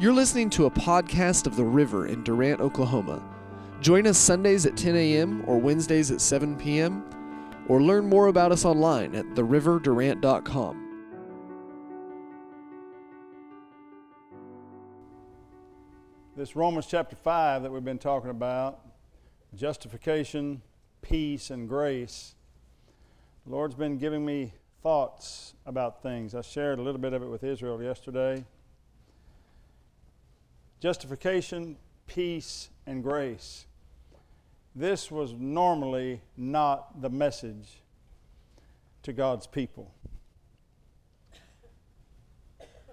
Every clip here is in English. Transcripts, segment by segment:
You're listening to a podcast of The River in Durant, Oklahoma. Join us Sundays at 10 a.m. or Wednesdays at 7 p.m. or learn more about us online at theriverdurant.com. This Romans chapter 5 that we've been talking about justification, peace, and grace. The Lord's been giving me thoughts about things. I shared a little bit of it with Israel yesterday. Justification, peace, and grace. This was normally not the message to God's people.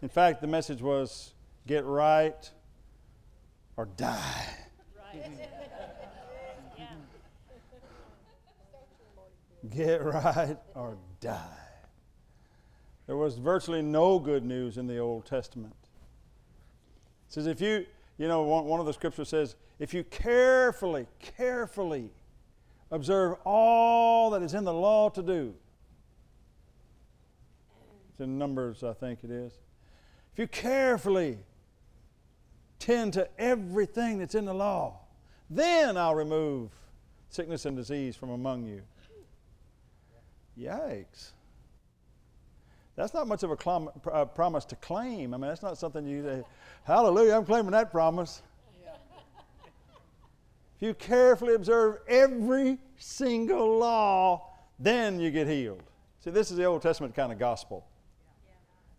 In fact, the message was get right or die. Get right or die. There was virtually no good news in the Old Testament. It says, if you, you know, one, one of the scriptures says, if you carefully, carefully observe all that is in the law to do, it's in Numbers, I think it is. If you carefully tend to everything that's in the law, then I'll remove sickness and disease from among you. Yikes. That's not much of a clom- uh, promise to claim. I mean, that's not something you say, hallelujah, I'm claiming that promise. if you carefully observe every single law, then you get healed. See, this is the Old Testament kind of gospel.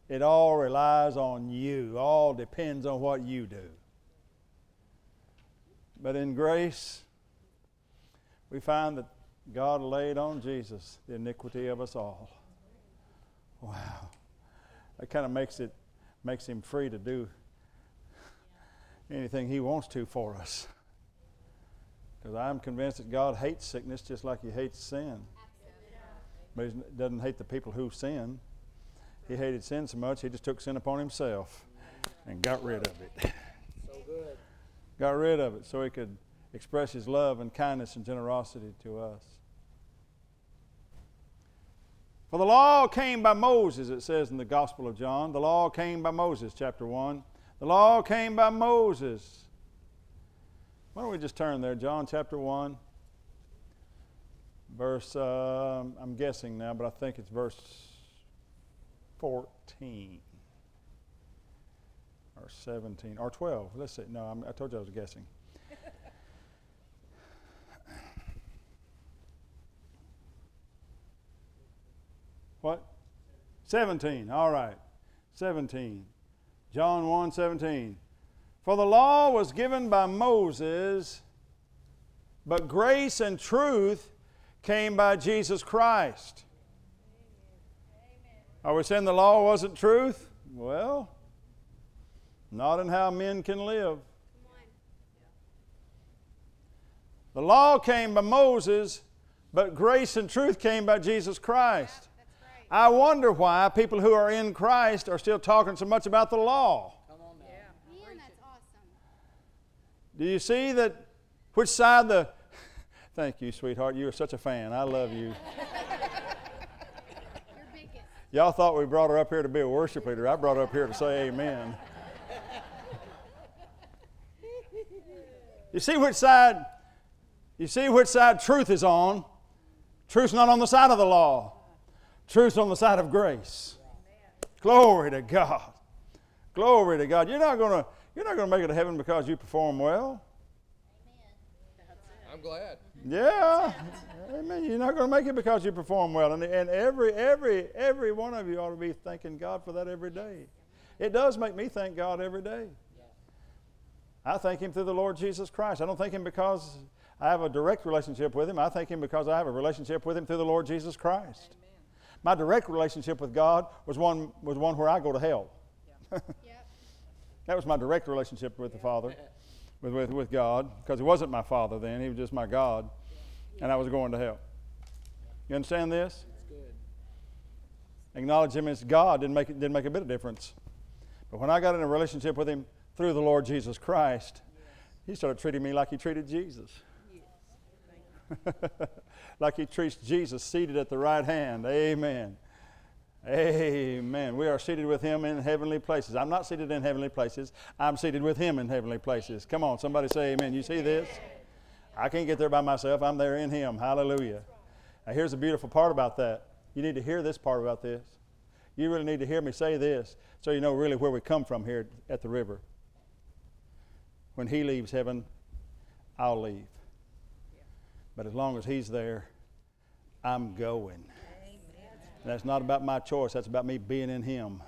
It all relies on you, all depends on what you do. But in grace, we find that God laid on Jesus the iniquity of us all. Wow. That kind of makes it makes him free to do anything he wants to for us. Because I'm convinced that God hates sickness just like he hates sin. But he doesn't hate the people who sin. He hated sin so much he just took sin upon himself and got rid of it. So good. got rid of it so he could express his love and kindness and generosity to us. For the law came by Moses, it says in the Gospel of John. The law came by Moses, chapter 1. The law came by Moses. Why don't we just turn there, John chapter 1, verse, uh, I'm guessing now, but I think it's verse 14 or 17 or 12. Let's see. No, I'm, I told you I was guessing. What? 17. All right. 17. John 1 17. For the law was given by Moses, but grace and truth came by Jesus Christ. Are we saying the law wasn't truth? Well, not in how men can live. The law came by Moses, but grace and truth came by Jesus Christ. I wonder why people who are in Christ are still talking so much about the law. Come on now. Man, that's awesome. Do you see that which side the Thank you, sweetheart. You are such a fan. I love you. Y'all thought we brought her up here to be a worship leader. I brought her up here to say amen. You see which side you see which side truth is on. Truth's not on the side of the law. Truth's on the side of grace. Glory to God. Glory to God. You're not gonna you're not gonna make it to heaven because you perform well. I'm glad. Yeah. Amen. You're not going to make it because you perform well. And, and every, every, every one of you ought to be thanking God for that every day. It does make me thank God every day. I thank Him through the Lord Jesus Christ. I don't thank Him because I have a direct relationship with Him. I thank Him because I have a relationship with Him through the Lord Jesus Christ. My direct relationship with God was one, was one where I go to hell. Yep. That was my direct relationship with the Father, with, with, with God, because He wasn't my Father then, He was just my God, and I was going to hell. You understand this? Acknowledge Him as God didn't make, it, didn't make a bit of difference. But when I got in a relationship with Him through the Lord Jesus Christ, He started treating me like He treated Jesus. like He treats Jesus seated at the right hand. Amen. Amen. We are seated with him in heavenly places. I'm not seated in heavenly places. I'm seated with him in heavenly places. Come on, somebody say amen. You see this? I can't get there by myself. I'm there in him. Hallelujah. Now, here's the beautiful part about that. You need to hear this part about this. You really need to hear me say this so you know really where we come from here at the river. When he leaves heaven, I'll leave. But as long as he's there, I'm going. That's not about my choice, that's about me being in him.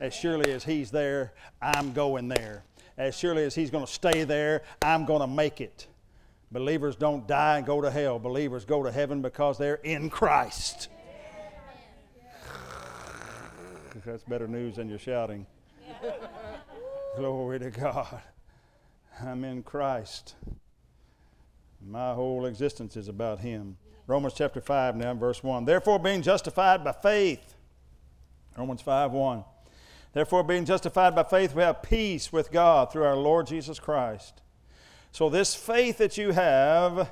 As surely as he's there, I'm going there. As surely as he's going to stay there, I'm going to make it. Believers don't die and go to hell. Believers go to heaven because they're in Christ. That's better news than you're shouting. Glory to God. I'm in Christ. My whole existence is about Him. Romans chapter 5 now, verse 1. Therefore, being justified by faith, Romans 5 1. Therefore, being justified by faith, we have peace with God through our Lord Jesus Christ. So, this faith that you have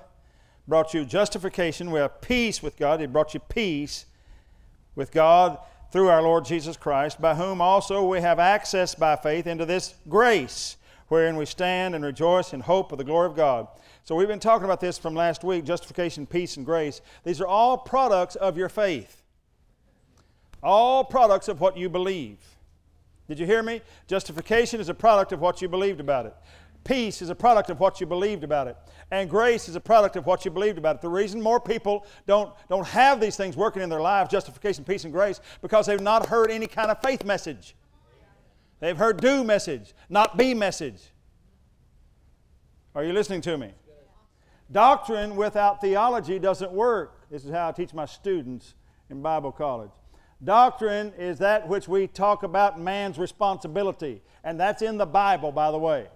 brought you justification. We have peace with God. He brought you peace with God through our Lord Jesus Christ, by whom also we have access by faith into this grace, wherein we stand and rejoice in hope of the glory of God. So we've been talking about this from last week justification, peace, and grace. These are all products of your faith, all products of what you believe. Did you hear me? Justification is a product of what you believed about it. Peace is a product of what you believed about it. And grace is a product of what you believed about it. The reason more people don't, don't have these things working in their lives, justification, peace, and grace, because they've not heard any kind of faith message. They've heard do message, not be message. Are you listening to me? Doctrine without theology doesn't work. This is how I teach my students in Bible college. Doctrine is that which we talk about man's responsibility, and that's in the Bible, by the way.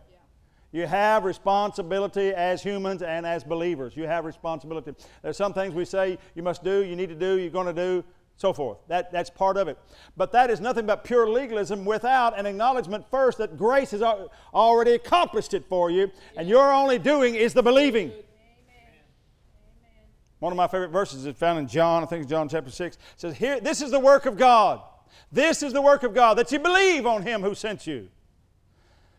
You have responsibility as humans and as believers. You have responsibility. There's some things we say you must do, you need to do, you're going to do, so forth. That, that's part of it. But that is nothing but pure legalism without an acknowledgement first that grace has already accomplished it for you, and you're only doing is the believing. One of my favorite verses is found in John, I think it's John chapter 6. It says, Here, this is the work of God. This is the work of God, that you believe on Him who sent you.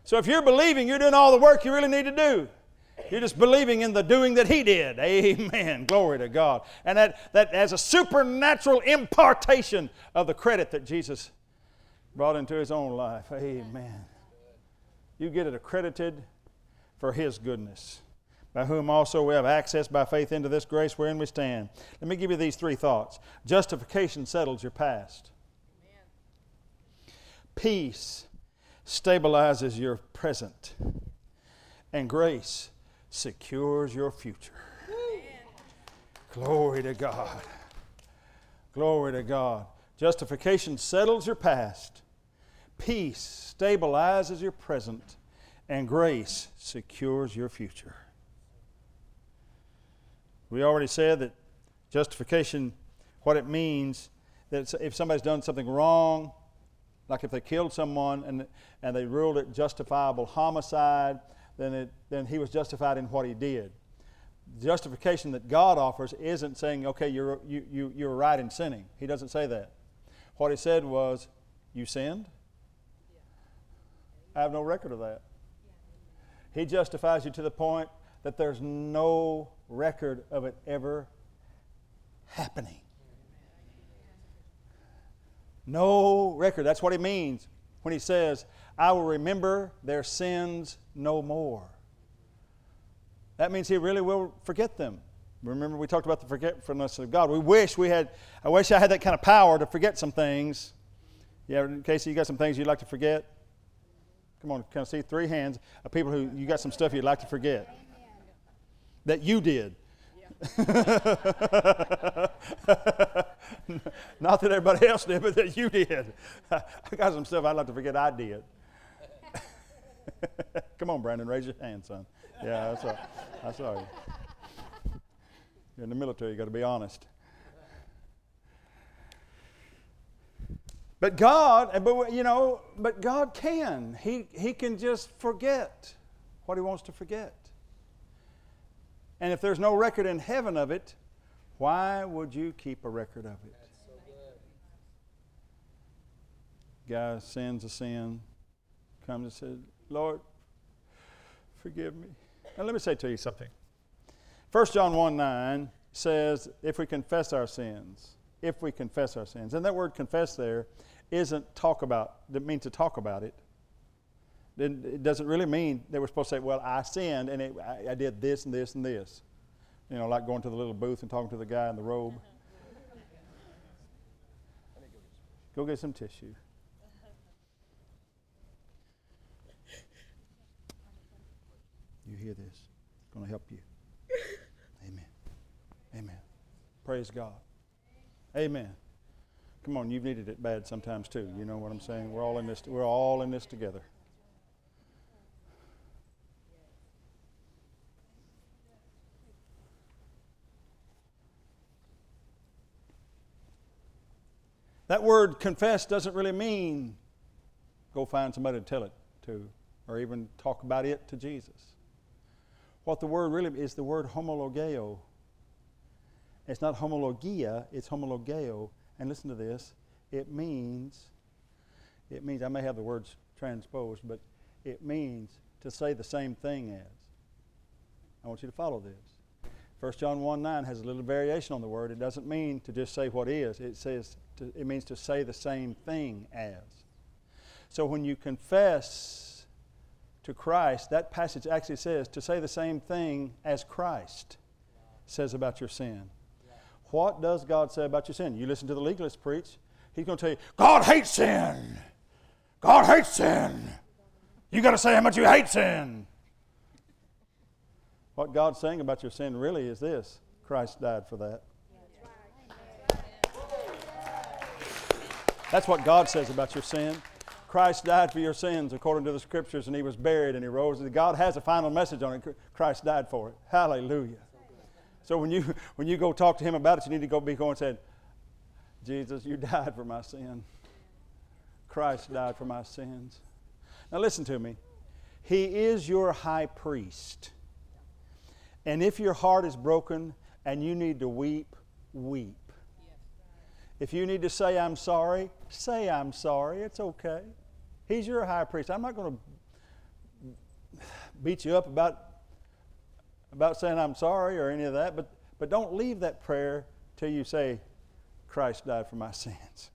So if you're believing, you're doing all the work you really need to do. You're just believing in the doing that He did. Amen. Glory to God. And that, that as a supernatural impartation of the credit that Jesus brought into His own life. Amen. You get it accredited for His goodness by whom also we have access by faith into this grace wherein we stand. Let me give you these three thoughts. Justification settles your past. Peace stabilizes your present. And grace secures your future. Amen. Glory to God. Glory to God. Justification settles your past. Peace stabilizes your present. And grace secures your future. We already said that justification, what it means, that if somebody's done something wrong, like if they killed someone and, and they ruled it justifiable homicide, then, it, then he was justified in what he did. The justification that God offers isn't saying, okay, you're, you, you, you're right in sinning. He doesn't say that. What he said was, you sinned? I have no record of that. He justifies you to the point that there's no record of it ever happening. No record. That's what he means when he says, I will remember their sins no more. That means he really will forget them. Remember, we talked about the forgetfulness of God. We wish we had, I wish I had that kind of power to forget some things. Yeah, Casey, you got some things you'd like to forget? Come on, can I see three hands of people who you got some stuff you'd like to forget? that you did. Not that everybody else did, but that you did. I got some stuff I'd like to forget I did. Come on, Brandon, raise your hand, son. Yeah, that's all. I saw You're in the military, you got to be honest. But God, but you know, but God can. He, he can just forget what He wants to forget. And if there's no record in heaven of it, why would you keep a record of it? So Guy sins a sin, comes and says, Lord, forgive me. Now let me say to you something. 1 John 1 9 says, if we confess our sins, if we confess our sins. And that word confess there isn't talk about, it means to talk about it. It doesn't really mean they were supposed to say, well, I sinned and it, I, I did this and this and this. You know, like going to the little booth and talking to the guy in the robe. Go get some tissue. Hear this? It's going to help you. Amen. Amen. Praise God. Amen. Come on, you've needed it bad sometimes too. You know what I'm saying? We're all in this. We're all in this together. That word confess doesn't really mean go find somebody to tell it to or even talk about it to Jesus. What the word really is the word homologeo. It's not homologia, it's homologeo. And listen to this. It means, it means, I may have the words transposed, but it means to say the same thing as. I want you to follow this. 1 John 1 9 has a little variation on the word. It doesn't mean to just say what is, it, says to, it means to say the same thing as. So when you confess to Christ, that passage actually says to say the same thing as Christ says about your sin. What does God say about your sin? You listen to the legalist preach, he's going to tell you, God hates sin. God hates sin. You got to say how much you hate sin. What God's saying about your sin really is this Christ died for that. That's what God says about your sin. Christ died for your sins according to the scriptures, and he was buried and he rose. God has a final message on it. Christ died for it. Hallelujah. So when you when you go talk to him about it, you need to go be going and say, Jesus, you died for my sin. Christ died for my sins. Now listen to me. He is your high priest. And if your heart is broken and you need to weep, weep. If you need to say, I'm sorry, say, I'm sorry. It's okay. He's your high priest. I'm not going to beat you up about, about saying I'm sorry or any of that, but, but don't leave that prayer till you say, Christ died for my sins.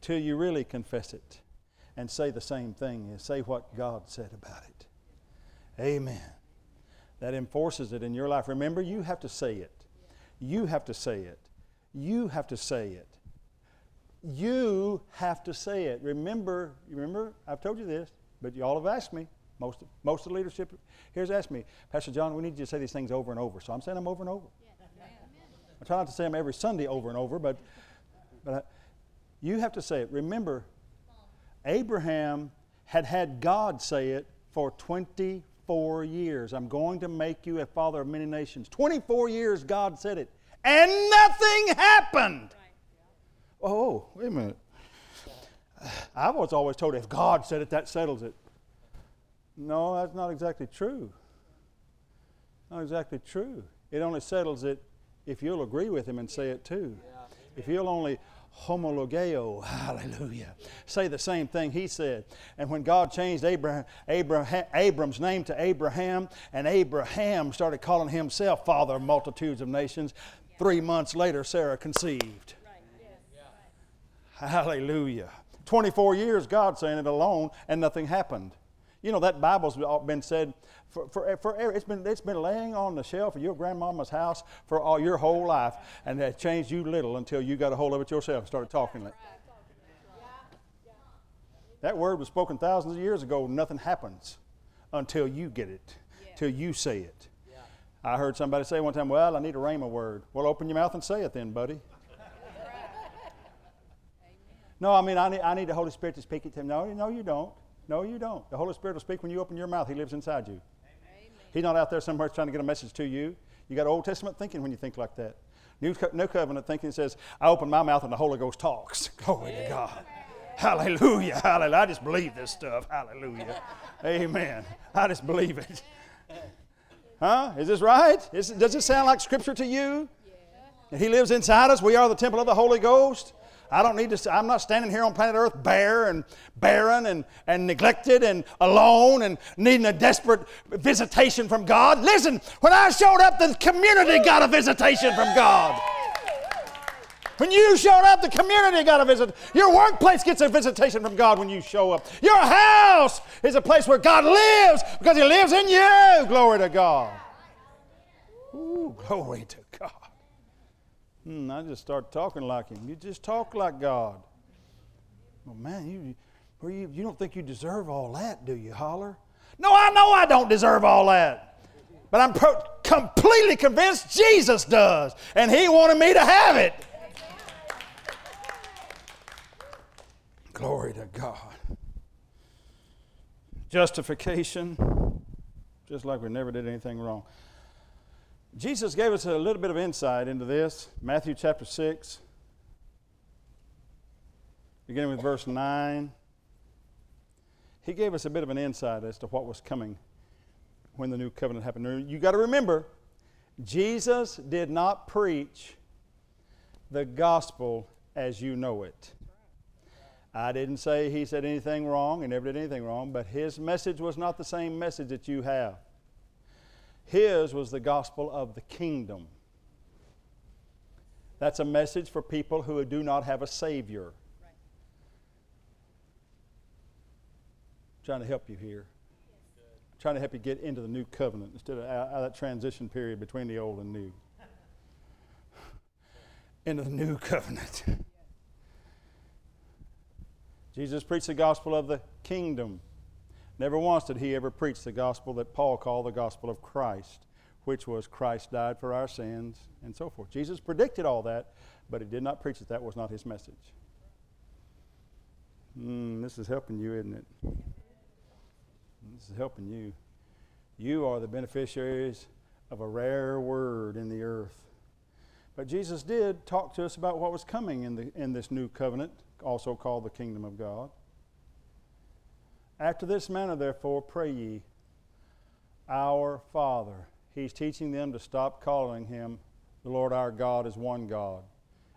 Till you really confess it and say the same thing and say what God said about it. Amen that enforces it in your life. Remember, you have to say it. You have to say it. You have to say it. You have to say it. Remember, remember, I've told you this, but you all have asked me. Most, most of the leadership here's asked me, Pastor John, we need you to say these things over and over. So I'm saying them over and over. I try not to say them every Sunday over and over, but, but I, you have to say it. Remember, Abraham had had God say it for 24 years. I'm going to make you a father of many nations. 24 years God said it, and nothing happened. Oh, wait a minute. I was always told if God said it, that settles it. No, that's not exactly true. Not exactly true. It only settles it if you'll agree with Him and say it too. If you'll only homologeo, hallelujah. Say the same thing he said. And when God changed Abraham, Abraham, Abram's name to Abraham, and Abraham started calling himself father of multitudes of nations, three months later, Sarah conceived. Hallelujah. 24 years, God saying it alone, and nothing happened. You know, that Bible's uh, been said for, for, for, it's, been, it's been laying on the shelf of your grandmama's house for all your whole life, and that changed you little until you got a hold of it yourself and started talking it. That word was spoken thousands of years ago. Nothing happens until you get it, till you say it. I heard somebody say one time, Well, I need a rhema word. Well, open your mouth and say it then, buddy. No, I mean, I need, I need the Holy Spirit to speak it to him. No, no, you don't. No, you don't. The Holy Spirit will speak when you open your mouth. He lives inside you. He's not out there somewhere trying to get a message to you. You got Old Testament thinking when you think like that. New, New Covenant thinking says, I open my mouth and the Holy Ghost talks. Glory to God. Hallelujah. Hallelujah. I just believe this stuff. Hallelujah. Amen. I just believe it. Huh? Is this right? Is, does it sound like Scripture to you? He lives inside us. We are the temple of the Holy Ghost. I don't need to, I'm not standing here on planet Earth bare and barren and, and neglected and alone and needing a desperate visitation from God. Listen, when I showed up, the community got a visitation from God. When you showed up, the community got a visit. Your workplace gets a visitation from God when you show up. Your house is a place where God lives because He lives in you. Glory to God. Ooh, glory to God. Hmm, I just start talking like Him. You just talk like God. Well, man, you, you, don't think you deserve all that, do you, Holler? No, I know I don't deserve all that. But I'm pro- completely convinced Jesus does. And He wanted me to have it. Glory to God. Justification, just like we never did anything wrong. Jesus gave us a little bit of insight into this. Matthew chapter 6, beginning with verse 9. He gave us a bit of an insight as to what was coming when the new covenant happened. You got to remember, Jesus did not preach the gospel as you know it. I didn't say he said anything wrong, and never did anything wrong, but his message was not the same message that you have. His was the gospel of the kingdom. That's a message for people who do not have a Savior. Right. Trying to help you here. Trying to help you get into the new covenant instead of out, of that transition period between the old and new. into the new covenant. Jesus preached the gospel of the kingdom. Never once did he ever preach the gospel that Paul called the gospel of Christ, which was Christ died for our sins and so forth. Jesus predicted all that, but he did not preach it. That was not his message. Mm, this is helping you, isn't it? This is helping you. You are the beneficiaries of a rare word in the earth. But Jesus did talk to us about what was coming in, the, in this new covenant also called the kingdom of God. After this manner, therefore, pray ye, Our Father. He's teaching them to stop calling him the Lord our God is one God,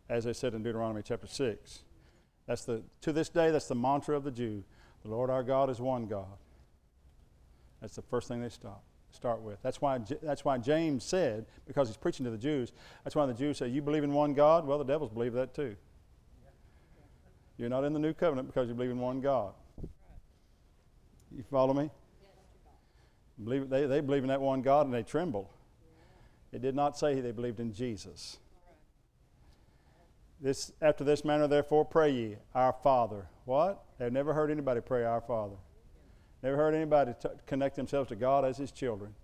as they said in Deuteronomy chapter 6. That's the, to this day, that's the mantra of the Jew. The Lord our God is one God. That's the first thing they stop, start with. That's why, that's why James said, because he's preaching to the Jews, that's why the Jews say, You believe in one God? Well, the devils believe that too. You're not in the new covenant because you believe in one God. You follow me? Believe, they, they believe in that one God and they tremble. It did not say they believed in Jesus. This, after this manner, therefore, pray ye, Our Father. What? They've never heard anybody pray, Our Father. Never heard anybody t- connect themselves to God as His children.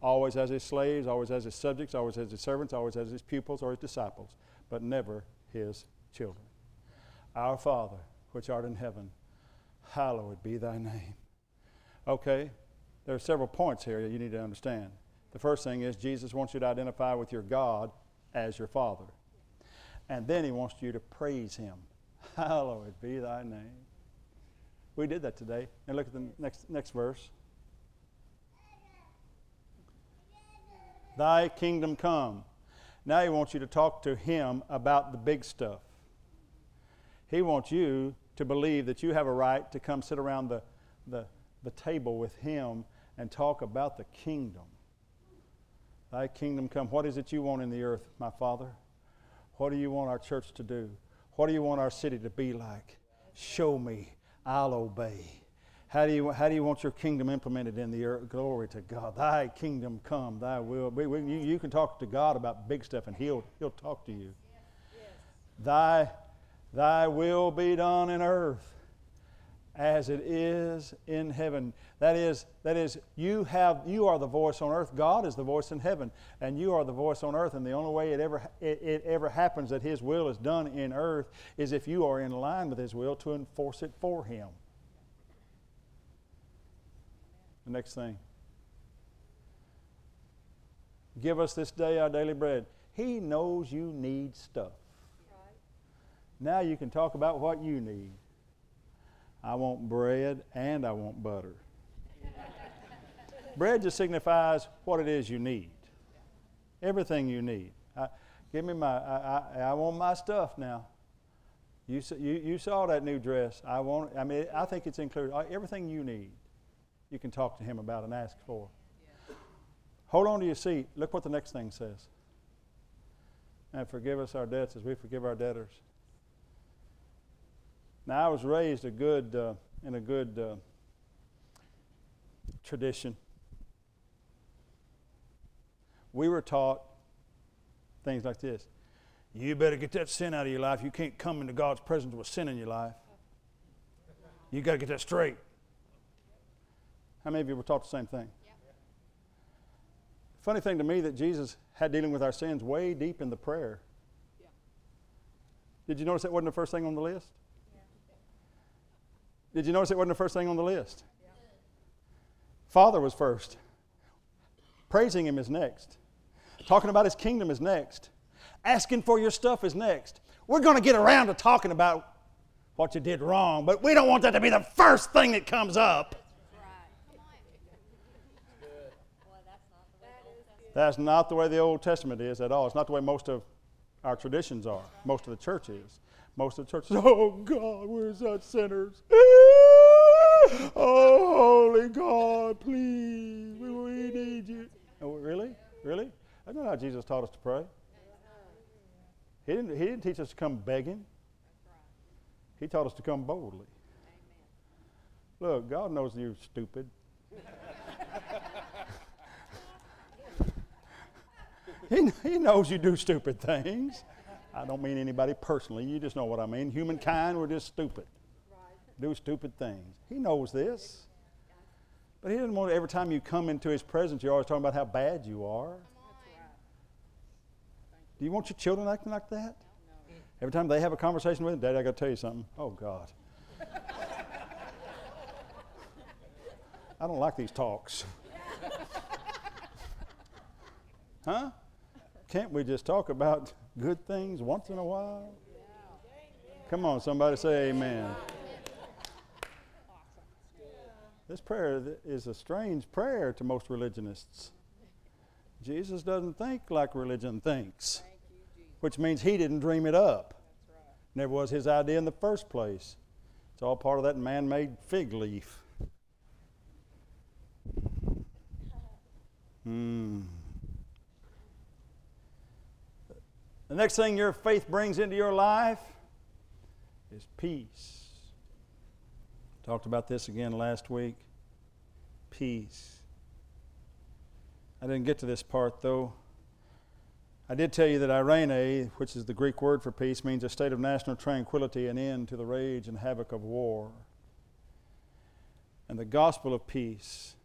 Always as His slaves, always as His subjects, always as His servants, always as His pupils or His disciples, but never His children. Our Father, which art in heaven, hallowed be thy name. Okay, there are several points here that you need to understand. The first thing is Jesus wants you to identify with your God as your Father. And then he wants you to praise him. Hallowed be thy name. We did that today. And look at the next, next verse. Thy kingdom come. Now he wants you to talk to him about the big stuff. He wants you to believe that you have a right to come sit around the, the, the table with Him and talk about the kingdom. Thy kingdom come. What is it you want in the earth, my Father? What do you want our church to do? What do you want our city to be like? Show me. I'll obey. How do you, how do you want your kingdom implemented in the earth? Glory to God. Thy kingdom come, thy will be. You, you can talk to God about big stuff and he'll, he'll talk to you. Thy Thy will be done in earth as it is in heaven. That is, that is, you have you are the voice on earth. God is the voice in heaven, and you are the voice on earth. And the only way it ever it, it ever happens that His will is done in earth is if you are in line with His will to enforce it for Him. The next thing. Give us this day our daily bread. He knows you need stuff. Now you can talk about what you need. I want bread and I want butter. bread just signifies what it is you need. Everything you need. I, give me my, I, I, I want my stuff now. You, you, you saw that new dress. I want. I mean, I think it's included. Everything you need, you can talk to him about and ask for. Hold on to your seat. Look what the next thing says. And forgive us our debts as we forgive our debtors. Now, I was raised a good uh, in a good uh, tradition. We were taught things like this You better get that sin out of your life. You can't come into God's presence with sin in your life. You got to get that straight. How many of you were taught the same thing? Funny thing to me that Jesus had dealing with our sins way deep in the prayer. Did you notice that wasn't the first thing on the list? Did you notice it wasn't the first thing on the list? Father was first. Praising Him is next. Talking about His kingdom is next. Asking for your stuff is next. We're going to get around to talking about what you did wrong, but we don't want that to be the first thing that comes up. That's not the way the Old Testament is at all. It's not the way most of our traditions are, most of the church is. Most of the churches, oh God, we're such sinners. oh, holy God, please, we, we need you. Oh, really? Really? That's not how Jesus taught us to pray. He didn't, he didn't teach us to come begging. He taught us to come boldly. Look, God knows you're stupid. he, he knows you do stupid things. I don't mean anybody personally. You just know what I mean. Humankind, we're just stupid. Do stupid things. He knows this. But he doesn't want every time you come into his presence, you're always talking about how bad you are. Do you want your children acting like that? Every time they have a conversation with him, Daddy, I got to tell you something. Oh, God. I don't like these talks. huh? Can't we just talk about good things once in a while? Come on, somebody say amen. This prayer is a strange prayer to most religionists. Jesus doesn't think like religion thinks, which means he didn't dream it up. Never was his idea in the first place. It's all part of that man made fig leaf. Hmm. The next thing your faith brings into your life is peace. Talked about this again last week. Peace. I didn't get to this part though. I did tell you that eirene, which is the Greek word for peace, means a state of national tranquility, an end to the rage and havoc of war. And the gospel of peace,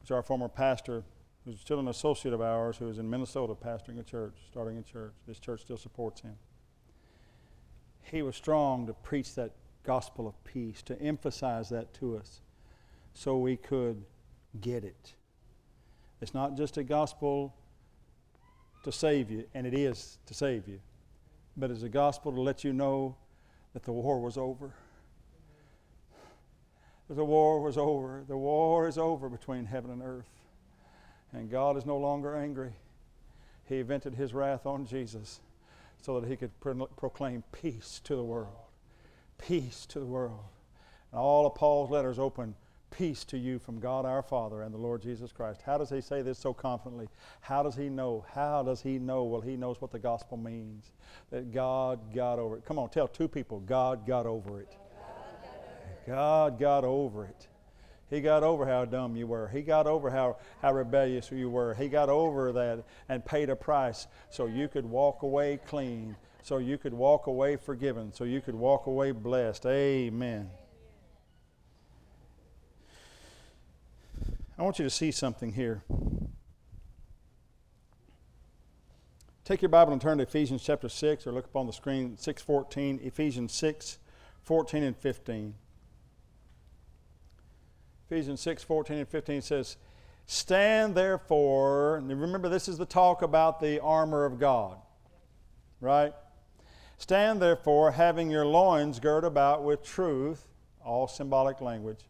which our former pastor who's still an associate of ours who is in Minnesota pastoring a church, starting a church. This church still supports him. He was strong to preach that gospel of peace, to emphasize that to us so we could get it. It's not just a gospel to save you, and it is to save you, but it's a gospel to let you know that the war was over. The war was over. The war is over between heaven and earth. And God is no longer angry. He vented his wrath on Jesus so that he could pro- proclaim peace to the world. Peace to the world. And all of Paul's letters open peace to you from God our Father and the Lord Jesus Christ. How does he say this so confidently? How does he know? How does he know? Well, he knows what the gospel means. That God got over it. Come on, tell two people God got over it. God got over it. He got over how dumb you were. He got over how, how rebellious you were. He got over that and paid a price so you could walk away clean, so you could walk away forgiven, so you could walk away blessed. Amen. I want you to see something here. Take your Bible and turn to Ephesians chapter 6 or look up on the screen 614, Ephesians 6, 14 and 15. Ephesians 6 14 and 15 says, Stand therefore, and remember this is the talk about the armor of God, right? Stand therefore, having your loins girt about with truth, all symbolic language.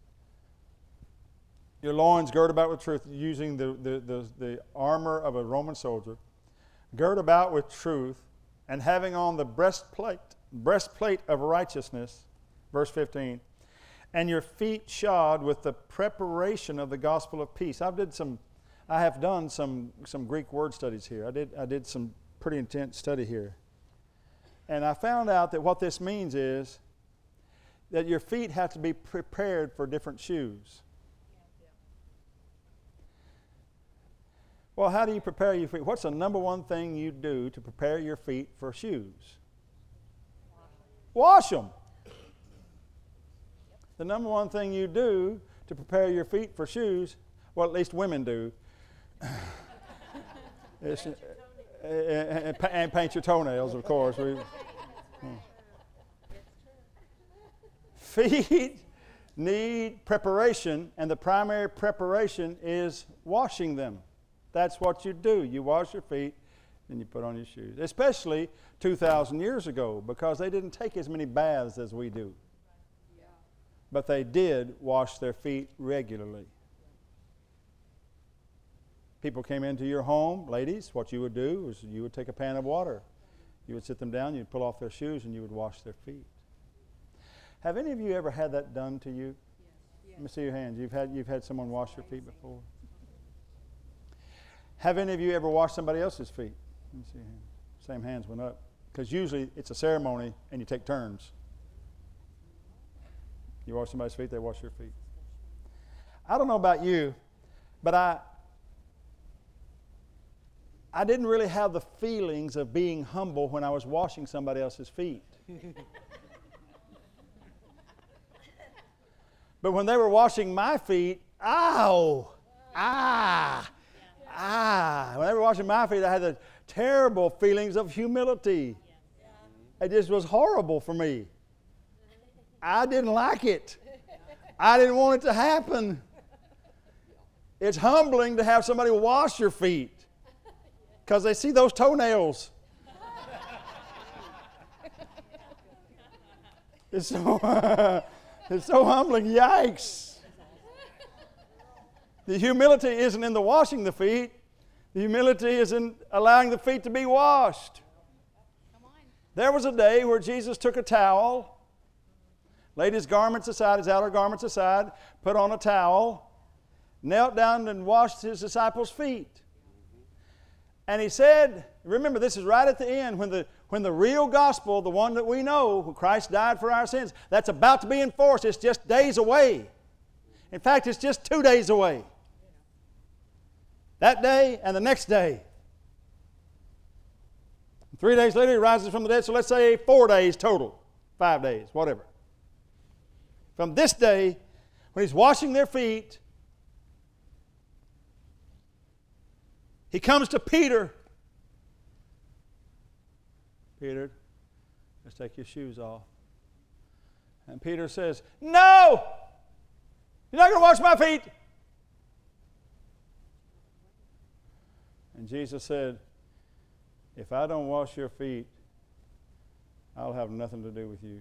Your loins girt about with truth, using the, the, the, the armor of a Roman soldier. Girt about with truth, and having on the breastplate breastplate of righteousness, verse 15, and your feet shod with the preparation of the gospel of peace. I've did some, I have done some, some Greek word studies here. I did, I did some pretty intense study here. And I found out that what this means is that your feet have to be prepared for different shoes. Well, how do you prepare your feet? What's the number one thing you do to prepare your feet for shoes? Wash them. The number one thing you do to prepare your feet for shoes, well, at least women do, is, uh, and, and, paint your toenails, of course. We, Feet need preparation, and the primary preparation is washing them. That's what you do. You wash your feet, then you put on your shoes. Especially 2,000 years ago, because they didn't take as many baths as we do. But they did wash their feet regularly. People came into your home, ladies, what you would do is you would take a pan of water. You would sit them down, you'd pull off their shoes, and you would wash their feet. Have any of you ever had that done to you? Yes. Let me see your hands. You've had, you've had someone wash your feet before? Have any of you ever washed somebody else's feet? Let me see your hands. Same hands went up. Because usually it's a ceremony and you take turns. You wash somebody's feet, they wash your feet. I don't know about you, but I I didn't really have the feelings of being humble when I was washing somebody else's feet. but when they were washing my feet, ow, ah, ah. When they were washing my feet, I had the terrible feelings of humility. It just was horrible for me. I didn't like it. I didn't want it to happen. It's humbling to have somebody wash your feet because they see those toenails. it's so, it's so humbling. Yikes. The humility isn't in the washing the feet, the humility is in allowing the feet to be washed. There was a day where Jesus took a towel, laid his garments aside, his outer garments aside, put on a towel, knelt down and washed his disciples' feet. And he said, remember, this is right at the end when the, when the real gospel, the one that we know, who Christ died for our sins, that's about to be enforced. It's just days away. In fact, it's just two days away. That day and the next day. Three days later, he rises from the dead. So let's say four days total, five days, whatever. From this day, when he's washing their feet, he comes to Peter. Peter, let's take your shoes off. And Peter says, No! You're not going to wash my feet. And Jesus said, If I don't wash your feet, I'll have nothing to do with you.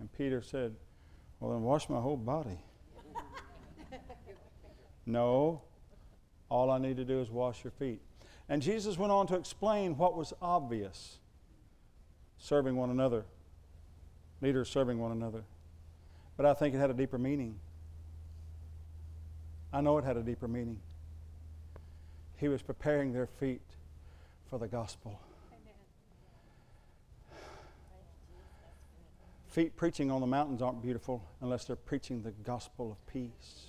And Peter said, Well, then wash my whole body. no, all I need to do is wash your feet. And Jesus went on to explain what was obvious serving one another, leaders serving one another. But I think it had a deeper meaning. I know it had a deeper meaning. He was preparing their feet for the gospel. Feet preaching on the mountains aren't beautiful unless they're preaching the gospel of peace.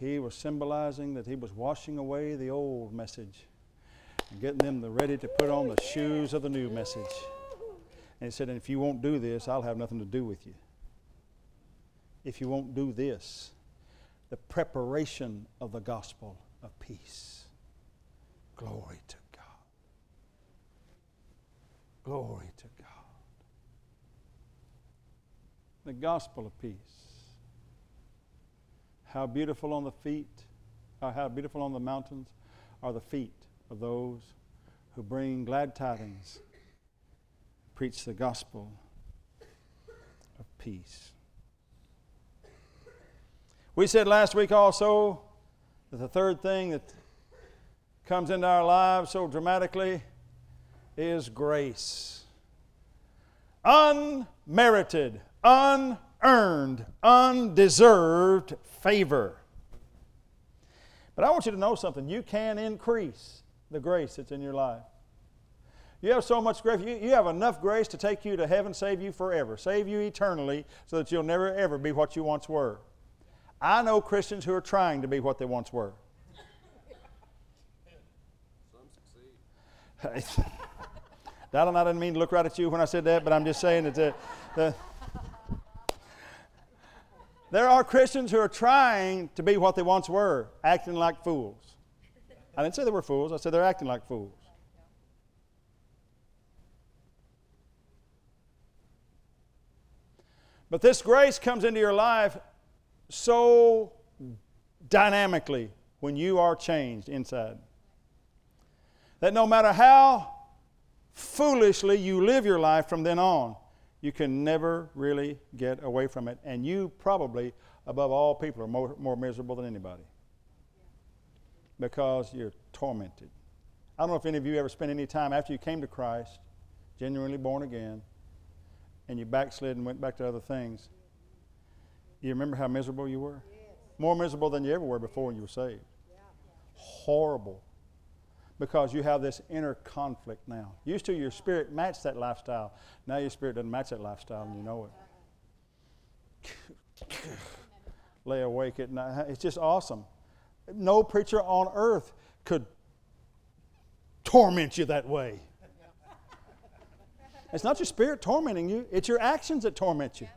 He was symbolizing that he was washing away the old message and getting them the ready to put on the shoes of the new message. And he said, and if you won't do this, I'll have nothing to do with you. If you won't do this, the preparation of the gospel of peace. Glory to God. Glory to God. The gospel of peace. How beautiful on the feet, uh, how beautiful on the mountains are the feet of those who bring glad tidings, preach the gospel of peace. We said last week also that the third thing that comes into our lives so dramatically is grace. Unmerited, unearned, undeserved favor. But I want you to know something. You can increase the grace that's in your life. You have so much grace. You, you have enough grace to take you to heaven, save you forever, save you eternally, so that you'll never ever be what you once were. I know Christians who are trying to be what they once were. Some succeed. Darling, I didn't mean to look right at you when I said that, but I'm just saying that the, the there are Christians who are trying to be what they once were, acting like fools. I didn't say they were fools, I said they're acting like fools. But this grace comes into your life so dynamically when you are changed inside that no matter how foolishly you live your life from then on, you can never really get away from it. And you probably, above all people, are more, more miserable than anybody because you're tormented. I don't know if any of you ever spent any time after you came to Christ, genuinely born again, and you backslid and went back to other things. You remember how miserable you were? More miserable than you ever were before you were saved. Horrible. Because you have this inner conflict now. Used to your spirit matched that lifestyle. Now your spirit doesn't match that lifestyle and you know it. Lay awake at night. It's just awesome. No preacher on earth could torment you that way. It's not your spirit tormenting you, it's your actions that torment you.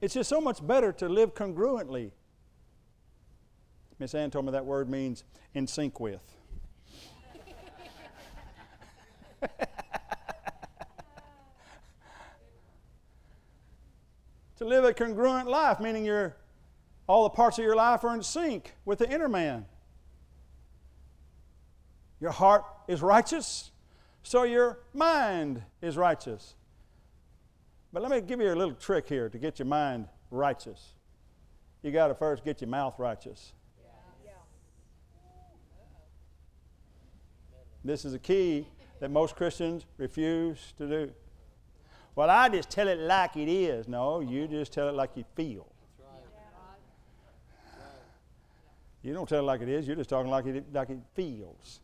It's just so much better to live congruently. Miss Ann told me that word means in sync with. to live a congruent life, meaning your all the parts of your life are in sync with the inner man. Your heart is righteous, so your mind is righteous. But let me give you a little trick here to get your mind righteous. You got to first get your mouth righteous. This is a key that most Christians refuse to do. Well, I just tell it like it is. No, you just tell it like you feel. You don't tell it like it is, you're just talking like it, like it feels.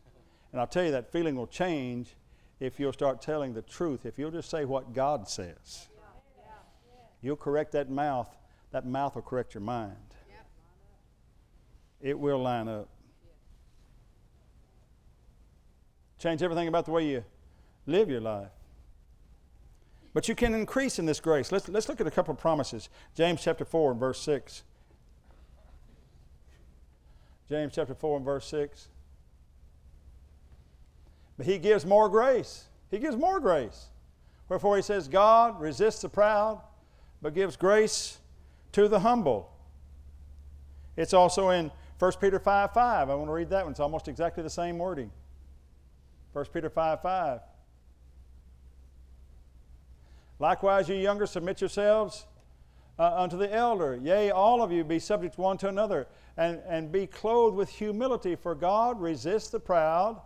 And I'll tell you that feeling will change if you'll start telling the truth, if you'll just say what God says. You'll correct that mouth, that mouth will correct your mind. It will line up. Change everything about the way you live your life. But you can increase in this grace. Let's, let's look at a couple of promises. James chapter 4 and verse 6. James chapter 4 and verse 6. But he gives more grace. He gives more grace. Wherefore he says, God resists the proud, but gives grace to the humble. It's also in 1 Peter 5 5. I want to read that one. It's almost exactly the same wording. 1 Peter 5 5. Likewise, you younger, submit yourselves uh, unto the elder. Yea, all of you be subject one to another, and, and be clothed with humility, for God resists the proud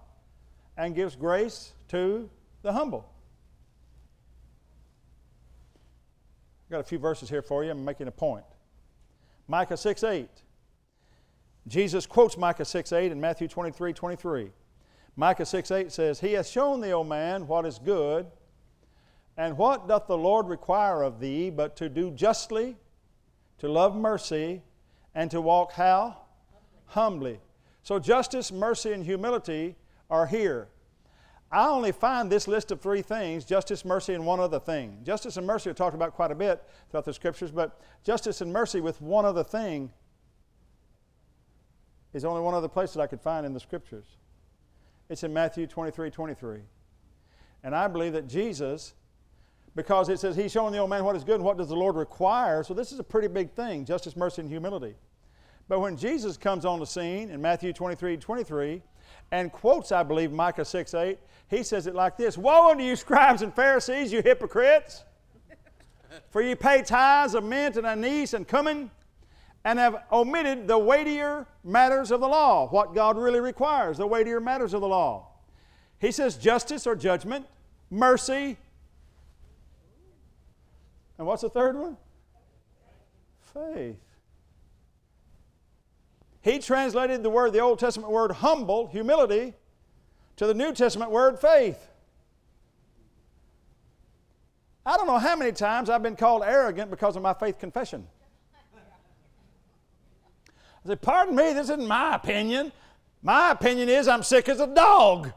and gives grace to the humble. I've got a few verses here for you. I'm making a point. Micah 6 8. Jesus quotes Micah 6 8 in Matthew 23 23. Micah 6 8 says, He hath shown thee, O man, what is good and what doth the Lord require of thee but to do justly, to love mercy, and to walk how? Humbly. So justice, mercy, and humility are here. I only find this list of three things justice, mercy, and one other thing. Justice and mercy are talked about quite a bit throughout the scriptures, but justice and mercy with one other thing is only one other place that I could find in the scriptures. It's in Matthew 23 23. And I believe that Jesus because it says he's showing the old man what is good and what does the Lord require. So this is a pretty big thing justice, mercy, and humility. But when Jesus comes on the scene in Matthew 23 23 and quotes, I believe, Micah 6 8, he says it like this Woe unto you, scribes and Pharisees, you hypocrites! For ye pay tithes of mint and anise and cumin, and have omitted the weightier matters of the law, what God really requires, the weightier matters of the law He says justice or judgment, mercy, and what's the third one? Faith. He translated the word, the Old Testament word humble, humility, to the New Testament word faith. I don't know how many times I've been called arrogant because of my faith confession. I said, Pardon me, this isn't my opinion. My opinion is I'm sick as a dog.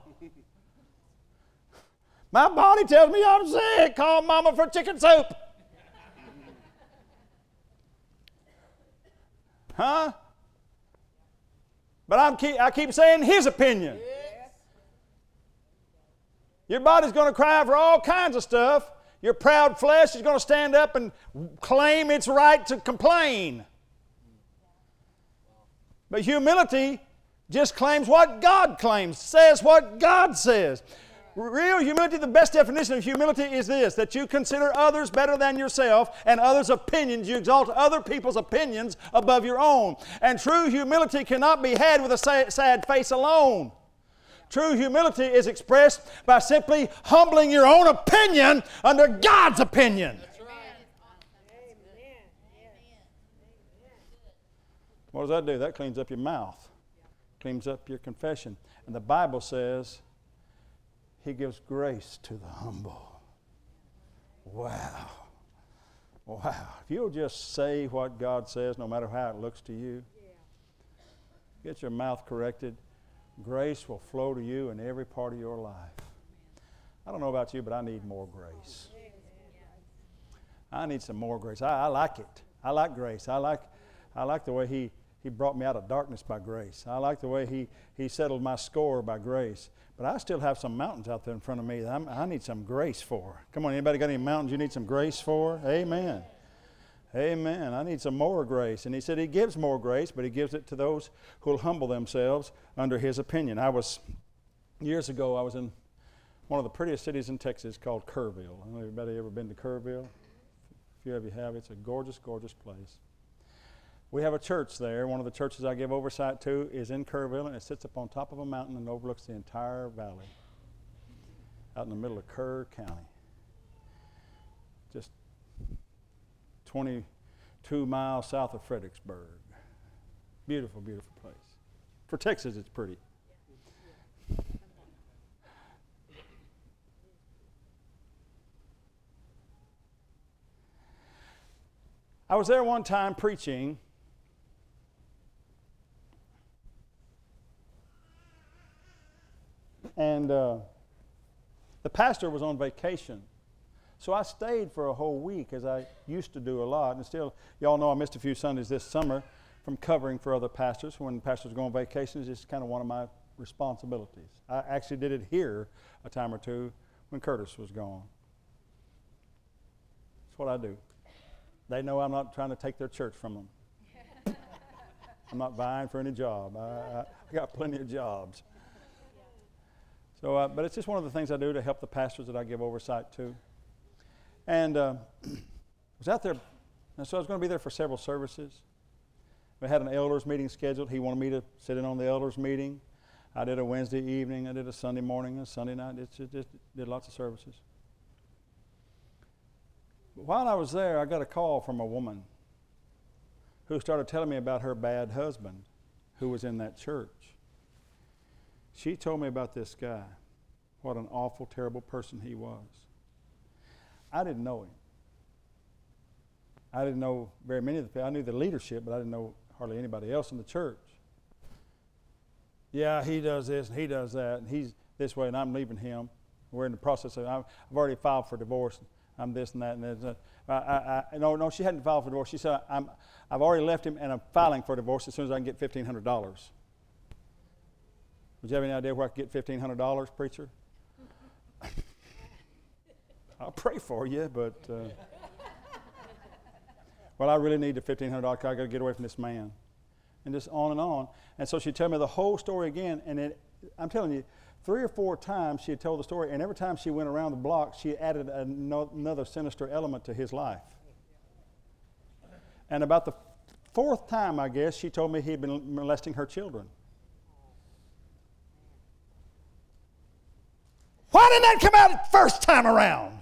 My body tells me I'm sick. Call mama for chicken soup. Huh? But I'm keep, I keep saying his opinion. Your body's going to cry for all kinds of stuff. Your proud flesh is going to stand up and claim its right to complain. But humility just claims what God claims, says what God says. Real humility, the best definition of humility is this that you consider others better than yourself and others' opinions. You exalt other people's opinions above your own. And true humility cannot be had with a sad face alone. True humility is expressed by simply humbling your own opinion under God's opinion. What does that do? That cleans up your mouth, cleans up your confession. And the Bible says, He gives grace to the humble. Wow. Wow. If you'll just say what God says, no matter how it looks to you, get your mouth corrected, grace will flow to you in every part of your life. I don't know about you, but I need more grace. I need some more grace. I, I like it. I like grace. I like, I like the way He he brought me out of darkness by grace. I like the way He, he settled my score by grace. But I still have some mountains out there in front of me that I'm, i need some grace for. Come on, anybody got any mountains you need some grace for? Amen. Amen. I need some more grace. And he said he gives more grace, but he gives it to those who will humble themselves under his opinion. I was, years ago, I was in one of the prettiest cities in Texas called Kerrville. I don't know anybody ever been to Kerrville? A few of you have. It's a gorgeous, gorgeous place. We have a church there. One of the churches I give oversight to is in Kerrville, and it sits up on top of a mountain and overlooks the entire valley out in the middle of Kerr County. Just 22 miles south of Fredericksburg. Beautiful, beautiful place. For Texas, it's pretty. I was there one time preaching And uh, the pastor was on vacation. So I stayed for a whole week as I used to do a lot. And still, y'all know I missed a few Sundays this summer from covering for other pastors. When pastors go on vacation, it's just kind of one of my responsibilities. I actually did it here a time or two when Curtis was gone. That's what I do. They know I'm not trying to take their church from them. I'm not vying for any job. I, I, I got plenty of jobs. So, uh, but it's just one of the things I do to help the pastors that I give oversight to. And uh, was out there, and so I was going to be there for several services. We had an elders meeting scheduled. He wanted me to sit in on the elders meeting. I did a Wednesday evening. I did a Sunday morning, a Sunday night. It's just, just did lots of services. But while I was there, I got a call from a woman who started telling me about her bad husband who was in that church. She told me about this guy, what an awful, terrible person he was. I didn't know him. I didn't know very many of the people. I knew the leadership, but I didn't know hardly anybody else in the church. Yeah, he does this and he does that, and he's this way, and I'm leaving him. We're in the process of, I've already filed for divorce. I'm this and that and that. I, I, I, no, no, she hadn't filed for divorce. She said, I'm, I've already left him and I'm filing for divorce as soon as I can get $1,500. Would you have any idea where I could get $1,500, preacher? I'll pray for you, but. Uh, well, I really need the $1,500 I got to get away from this man. And just on and on. And so she'd tell me the whole story again. And it, I'm telling you, three or four times she had told the story. And every time she went around the block, she added another sinister element to his life. And about the fourth time, I guess, she told me he'd been molesting her children. Why didn't that come out first time around?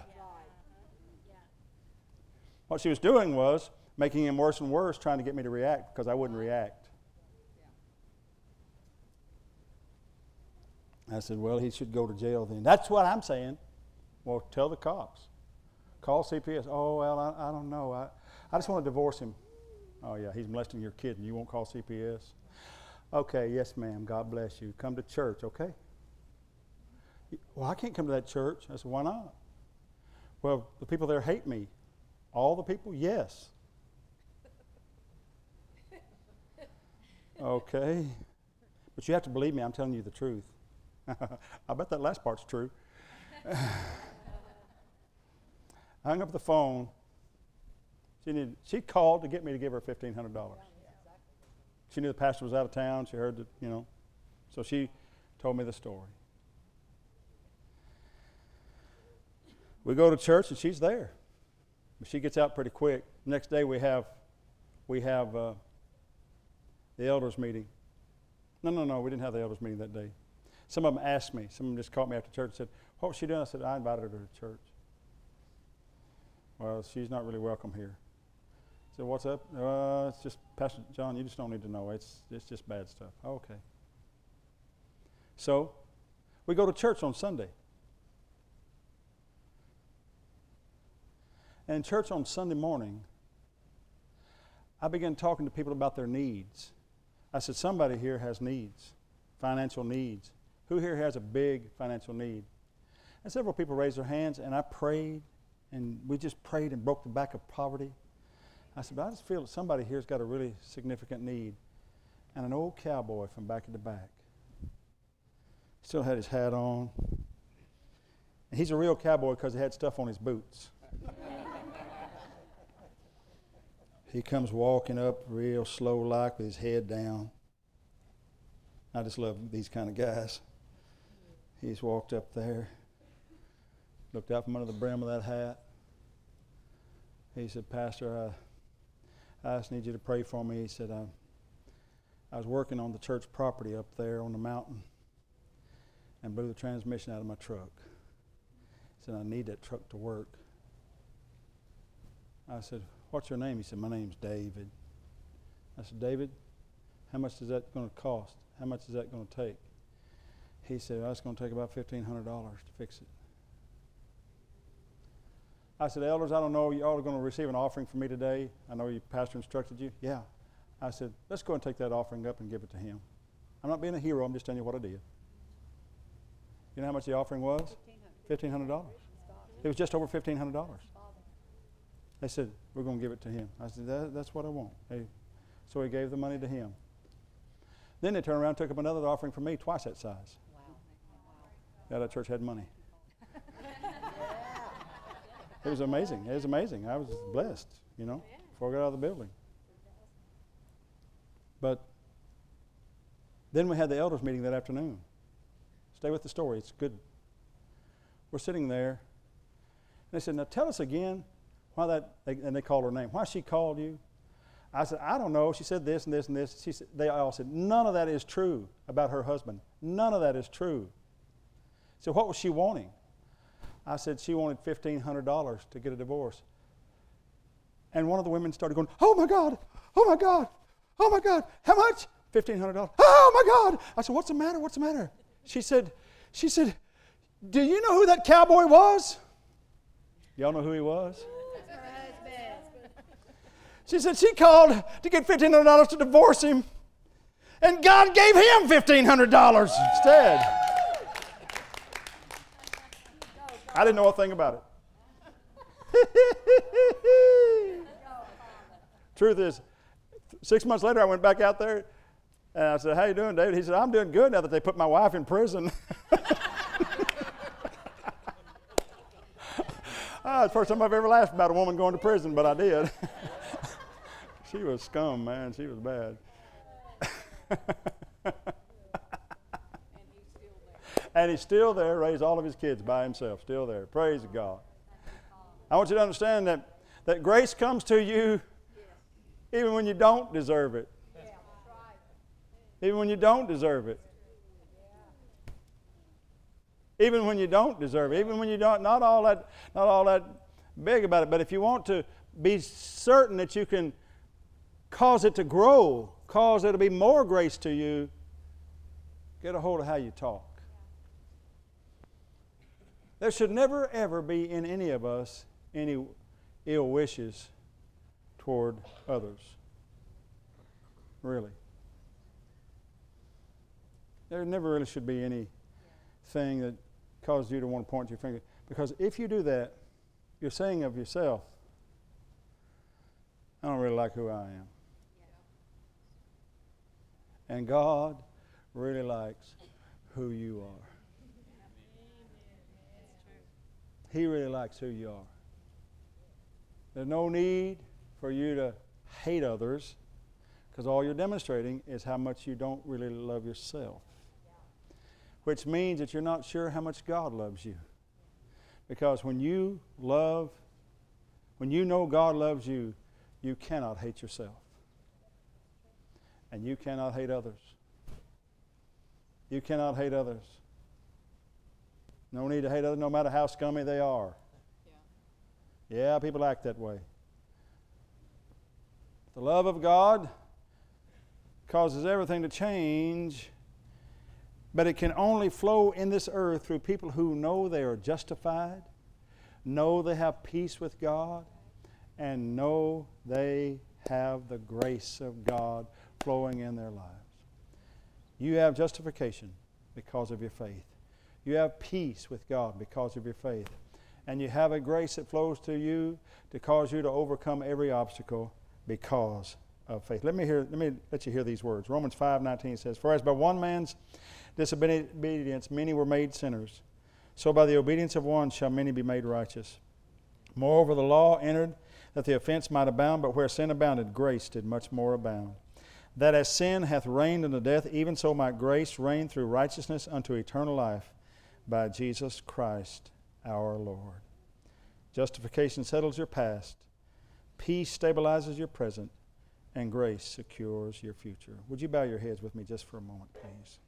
What she was doing was making him worse and worse, trying to get me to react because I wouldn't react. I said, Well, he should go to jail then. That's what I'm saying. Well, tell the cops. Call CPS. Oh, well, I, I don't know. I, I just want to divorce him. Oh, yeah, he's molesting your kid and you won't call CPS? Okay, yes, ma'am. God bless you. Come to church, okay? Well, I can't come to that church. I said, Why not? Well, the people there hate me. All the people? Yes. Okay. But you have to believe me, I'm telling you the truth. I bet that last part's true. I hung up the phone. She, needed, she called to get me to give her $1,500. She knew the pastor was out of town. She heard that, you know. So she told me the story. We go to church and she's there. But she gets out pretty quick. Next day we have, we have uh, the elders meeting. No, no, no, we didn't have the elders meeting that day. Some of them asked me. Some of them just called me after church and said, What was she doing? I said, I invited her to church. Well, she's not really welcome here. I said, What's up? Uh, it's just, Pastor John, you just don't need to know. It's, it's just bad stuff. Okay. So, we go to church on Sunday. And in church on Sunday morning, I began talking to people about their needs. I said, Somebody here has needs, financial needs. Who here has a big financial need? And several people raised their hands, and I prayed, and we just prayed and broke the back of poverty. I said, but I just feel that somebody here's got a really significant need. And an old cowboy from back of the back. Still had his hat on. And he's a real cowboy because he had stuff on his boots. he comes walking up real slow like with his head down. I just love these kind of guys. He's walked up there, looked out from under the brim of that hat. He said, Pastor, I, I just need you to pray for me. He said, I, I was working on the church property up there on the mountain and blew the transmission out of my truck. He said, I need that truck to work. I said, What's your name? He said, My name's David. I said, David, how much is that going to cost? How much is that going to take? He said, well, That's going to take about $1,500 to fix it. I said, Elders, I don't know, you all are going to receive an offering from me today. I know your pastor instructed you. Yeah. I said, Let's go and take that offering up and give it to him. I'm not being a hero, I'm just telling you what I did. You know how much the offering was? $1,500. It was just over $1,500. They said, We're going to give it to him. I said, that, That's what I want. Hey. So he gave the money to him. Then they turned around and took up another offering from me, twice that size. Wow. Yeah, that church had money. it was amazing. It was amazing. I was blessed, you know, before I got out of the building. But then we had the elders meeting that afternoon. Stay with the story, it's good. We're sitting there, and they said, Now tell us again why that, and they called her name, why she called you. I said, I don't know. She said this and this and this. She said, they all said, none of that is true about her husband. None of that is true. So what was she wanting? I said she wanted $1,500 to get a divorce. And one of the women started going, Oh my God, oh my God, oh my God, how much? $1,500. Oh my God. I said, What's the matter? What's the matter? She said, She said, Do you know who that cowboy was? Y'all know who he was? She said she called to get $1,500 to divorce him, and God gave him $1,500 instead. I didn't know a thing about it. Truth is, six months later, I went back out there and I said, How you doing, David? He said, I'm doing good now that they put my wife in prison. ah, it's the first time I've ever laughed about a woman going to prison, but I did. she was scum, man. She was bad. and he's still there, raised all of his kids by himself, still there. Praise God. I want you to understand that, that grace comes to you even when you don't deserve it. Even when you don't deserve it. even when you don't deserve it, even when you don't, not all that, not all that big about it. But if you want to be certain that you can cause it to grow, cause there to be more grace to you, get a hold of how you talk. There should never, ever be in any of us any ill wishes toward others. Really. There never really should be anything that causes you to want to point your finger. Because if you do that, you're saying of yourself, I don't really like who I am. And God really likes who you are. He really likes who you are. There's no need for you to hate others because all you're demonstrating is how much you don't really love yourself. Which means that you're not sure how much God loves you. Because when you love, when you know God loves you, you cannot hate yourself. And you cannot hate others. You cannot hate others. No need to hate others, no matter how scummy they are. Yeah, yeah people act that way. The love of God causes everything to change, but it can only flow in this earth through people who know they are justified, know they have peace with God, and know they have the grace of God flowing in their lives. You have justification because of your faith. You have peace with God because of your faith. And you have a grace that flows to you to cause you to overcome every obstacle because of faith. Let me hear let me let you hear these words. Romans 5:19 says, "For as by one man's disobedience many were made sinners, so by the obedience of one shall many be made righteous. Moreover the law entered that the offense might abound, but where sin abounded grace did much more abound." That as sin hath reigned unto death, even so might grace reign through righteousness unto eternal life by Jesus Christ our Lord. Justification settles your past, peace stabilizes your present, and grace secures your future. Would you bow your heads with me just for a moment, please?